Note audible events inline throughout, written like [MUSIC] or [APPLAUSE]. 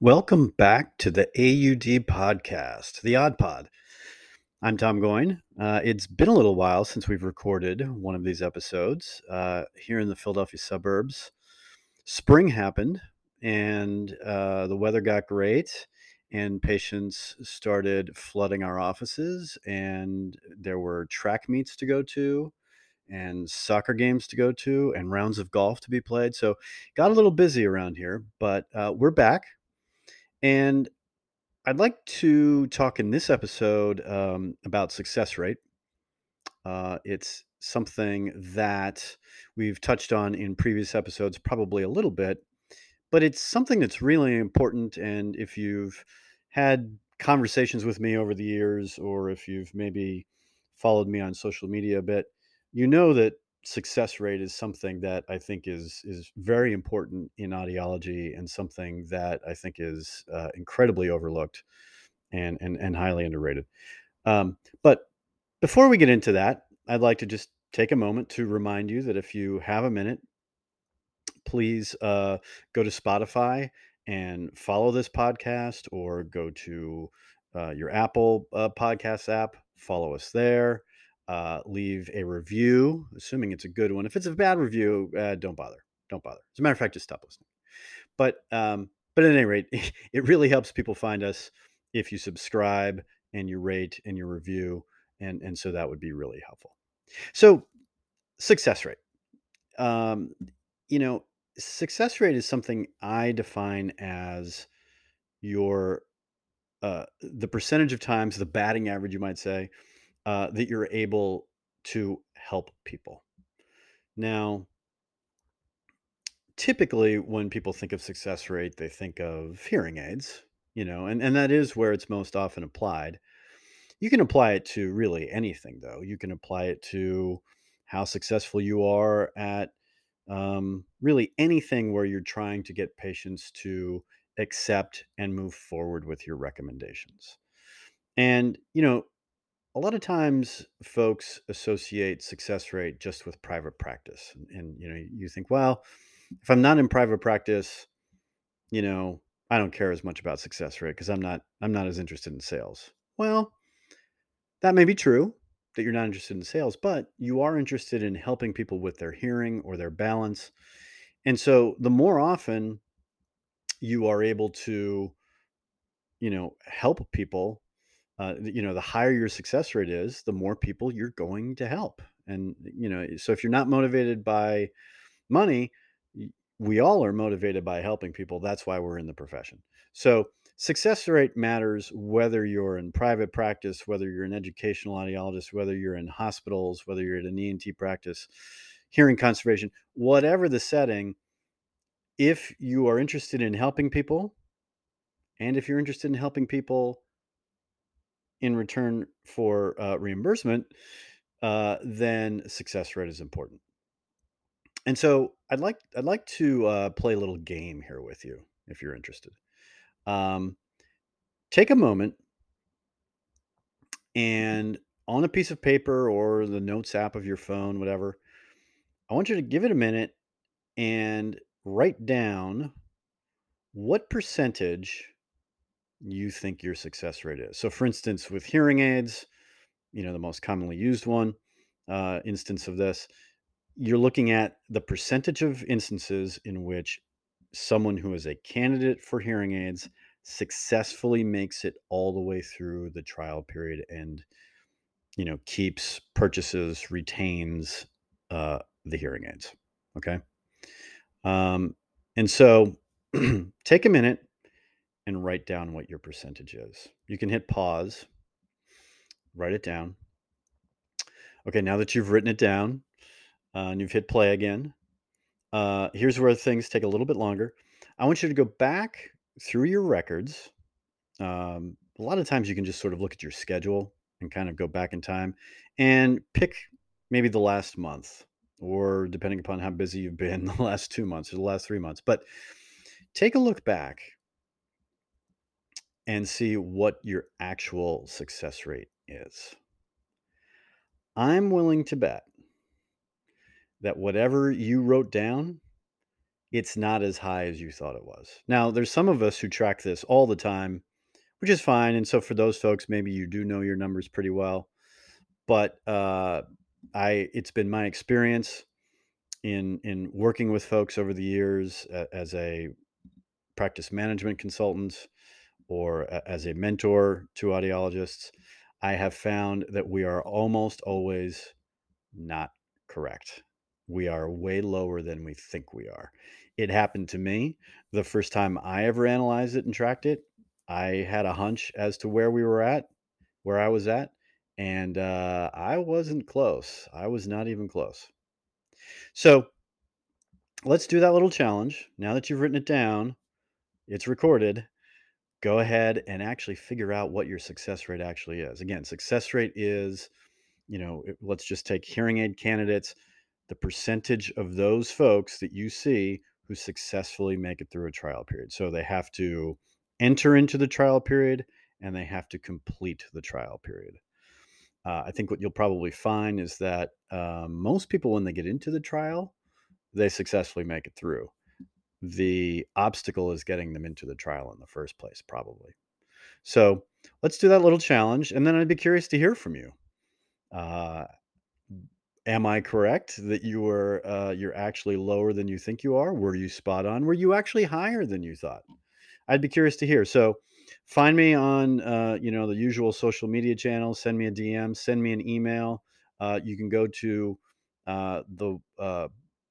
Welcome back to the AUD podcast, the Odd Pod. I'm Tom Goyne. Uh, it's been a little while since we've recorded one of these episodes uh, here in the Philadelphia suburbs. Spring happened, and uh, the weather got great, and patients started flooding our offices, and there were track meets to go to, and soccer games to go to, and rounds of golf to be played. So, got a little busy around here, but uh, we're back, and I'd like to talk in this episode um, about success rate. Uh, it's something that we've touched on in previous episodes, probably a little bit, but it's something that's really important. And if you've had conversations with me over the years, or if you've maybe followed me on social media a bit, you know that success rate is something that I think is is very important in audiology and something that I think is uh, incredibly overlooked and and and highly underrated. Um, but before we get into that, I'd like to just take a moment to remind you that if you have a minute, please uh, go to Spotify and follow this podcast, or go to uh, your Apple uh, podcast app, follow us there uh, leave a review, assuming it's a good one. If it's a bad review, uh, don't bother. Don't bother. As a matter of fact, just stop listening. But um, but at any rate, [LAUGHS] it really helps people find us if you subscribe and you rate and you review, and and so that would be really helpful. So success rate, um, you know, success rate is something I define as your uh, the percentage of times, the batting average, you might say, uh, that you're able to help people. Now, typically when people think of success rate, they think of hearing aids, you know, and, and that is where it's most often applied. You can apply it to really anything, though. You can apply it to how successful you are at um, really anything where you're trying to get patients to accept and move forward with your recommendations. And, you know, a lot of times folks associate success rate just with private practice and, and, you know you think well if i'm not in private practice you know i don't care as much about success rate because i'm not i'm not as interested in sales. Well that may be true that you're not interested in sales but you are interested in helping people with their hearing or their balance and so the more often you are able to you know help people uh, you know, the higher your success rate is, the more people you're going to help. And, you know, so if you're not motivated by money, we all are motivated by helping people. That's why we're in the profession. So success rate matters whether you're in private practice, whether you're an educational audiologist, whether you're in hospitals, whether you're at an ENT practice, hearing conservation, whatever the setting. If you are interested in helping people, and if you're interested in helping people in return for uh, reimbursement, uh, then success rate is important. And so I'd like I'd like to uh, play a little game here with you if you're interested. Um, take a moment and on a piece of paper or the notes app of your phone, whatever, I want you to give it a minute and write down what percentage you think your success rate is. So, for instance, with hearing aids, you know, the most commonly used one uh, instance of this, you're looking at the percentage of instances in which someone who is a candidate for hearing aids successfully makes it all the way through the trial period and you know keeps purchases retains uh, the hearing aids okay um, and so [CLEARS THROAT] take a minute and write down what your percentage is. You can hit pause, write it down. Okay, now that you've written it down uh, and you've hit play again, uh, here's where things take a little bit longer. I want you to go back through your records. Um, a lot of times you can just sort of look at your schedule and kind of go back in time and pick maybe the last month or depending upon how busy you've been [LAUGHS] the last two months or the last three months. But take a look back and see what your actual success rate is. I'm willing to bet that whatever you wrote down, it's not as high as you thought it was. Now, there's some of us who track this all the time, which is fine. And so for those folks, maybe you do know your numbers pretty well. But uh, I, it's been my experience in in working with folks over the years as a practice management consultant or as a mentor to audiologists, I have found that we are almost always not correct. We are way lower than we think we are. It happened to me the first time I ever analyzed it and tracked it. I had a hunch as to where we were at, where I was at, and uh, I wasn't close. I was not even close. So let's do that little challenge. Now that you've written it down, it's recorded. Go ahead and actually figure out what your success rate actually is. Again, success rate is, you know, let's just take hearing aid candidates, the percentage of those folks that you see who successfully make it through a trial period. So they have to enter into the trial period and they have to complete the trial period. Uh, I think what you'll probably find is that uh, most people, when they get into the trial, they successfully make it through. The obstacle is getting them into the trial in the first place, probably. So let's do that little challenge, and then I'd be curious to hear from you. Uh, am I correct that you were uh, you're actually lower than you think you are? Were you spot on? Were you actually higher than you thought? I'd be curious to hear. So find me on uh, you know the usual social media channels. Send me a DM. Send me an email. Uh, you can go to uh, the uh,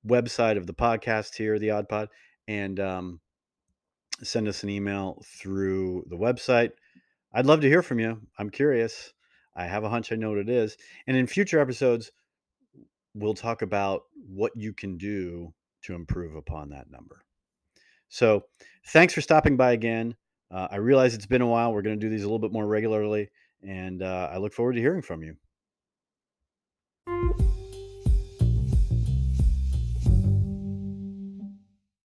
website of the podcast here, the Odd Pod, and um, send us an email through the website. I'd love to hear from you. I'm curious. I have a hunch I know what it is. And in future episodes, we'll talk about what you can do to improve upon that number. So, thanks for stopping by again. Uh, I realize it's been a while. We're going to do these a little bit more regularly, and uh, I look forward to hearing from you.